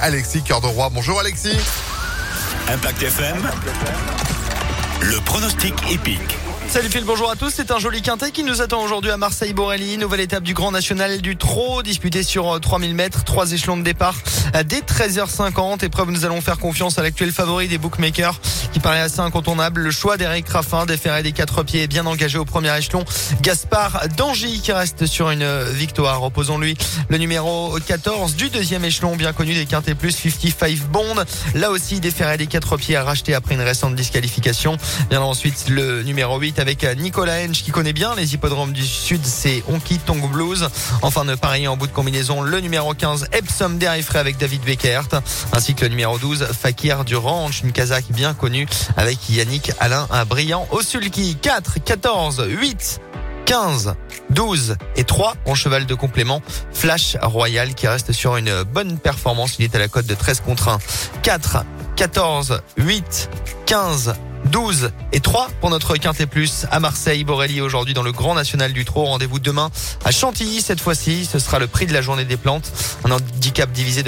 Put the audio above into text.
Alexis Cœur de Roi. Bonjour Alexis. Impact FM. Le pronostic épique. Salut Phil, bonjour à tous. C'est un joli quintet qui nous attend aujourd'hui à Marseille-Borelli. Nouvelle étape du Grand National du Trot, disputée sur 3000 euh, mètres, trois échelons de départ euh, dès 13h50. Épreuve, nous allons faire confiance à l'actuel favori des bookmakers qui paraît assez incontournable. Le choix d'Eric Raffin, déféré des quatre pieds, est bien engagé au premier échelon. Gaspard Dangy qui reste sur une euh, victoire. Opposons-lui le numéro 14 du deuxième échelon, bien connu des quintés plus 55 Bond. Là aussi, déféré des quatre pieds à racheter après une récente disqualification. Bien ensuite, le numéro 8 avec Nicolas Hench qui connaît bien les hippodromes du Sud, c'est Honky Tongue Blues. Enfin de pareil en bout de combinaison, le numéro 15 Epsom Derifray avec David Beckert, ainsi que le numéro 12 Fakir du Ranch, une Kazakh bien connue avec Yannick Alain un brillant Osulki. 4, 14, 8, 15, 12 et 3 en cheval de complément. Flash Royal qui reste sur une bonne performance. Il est à la cote de 13 contre 1. 4, 14, 8, 15, 12 et 3 pour notre Quintet Plus à Marseille. Borelli aujourd'hui dans le Grand National du Trot. Rendez-vous demain à Chantilly cette fois-ci. Ce sera le prix de la journée des plantes. Un handicap divisé de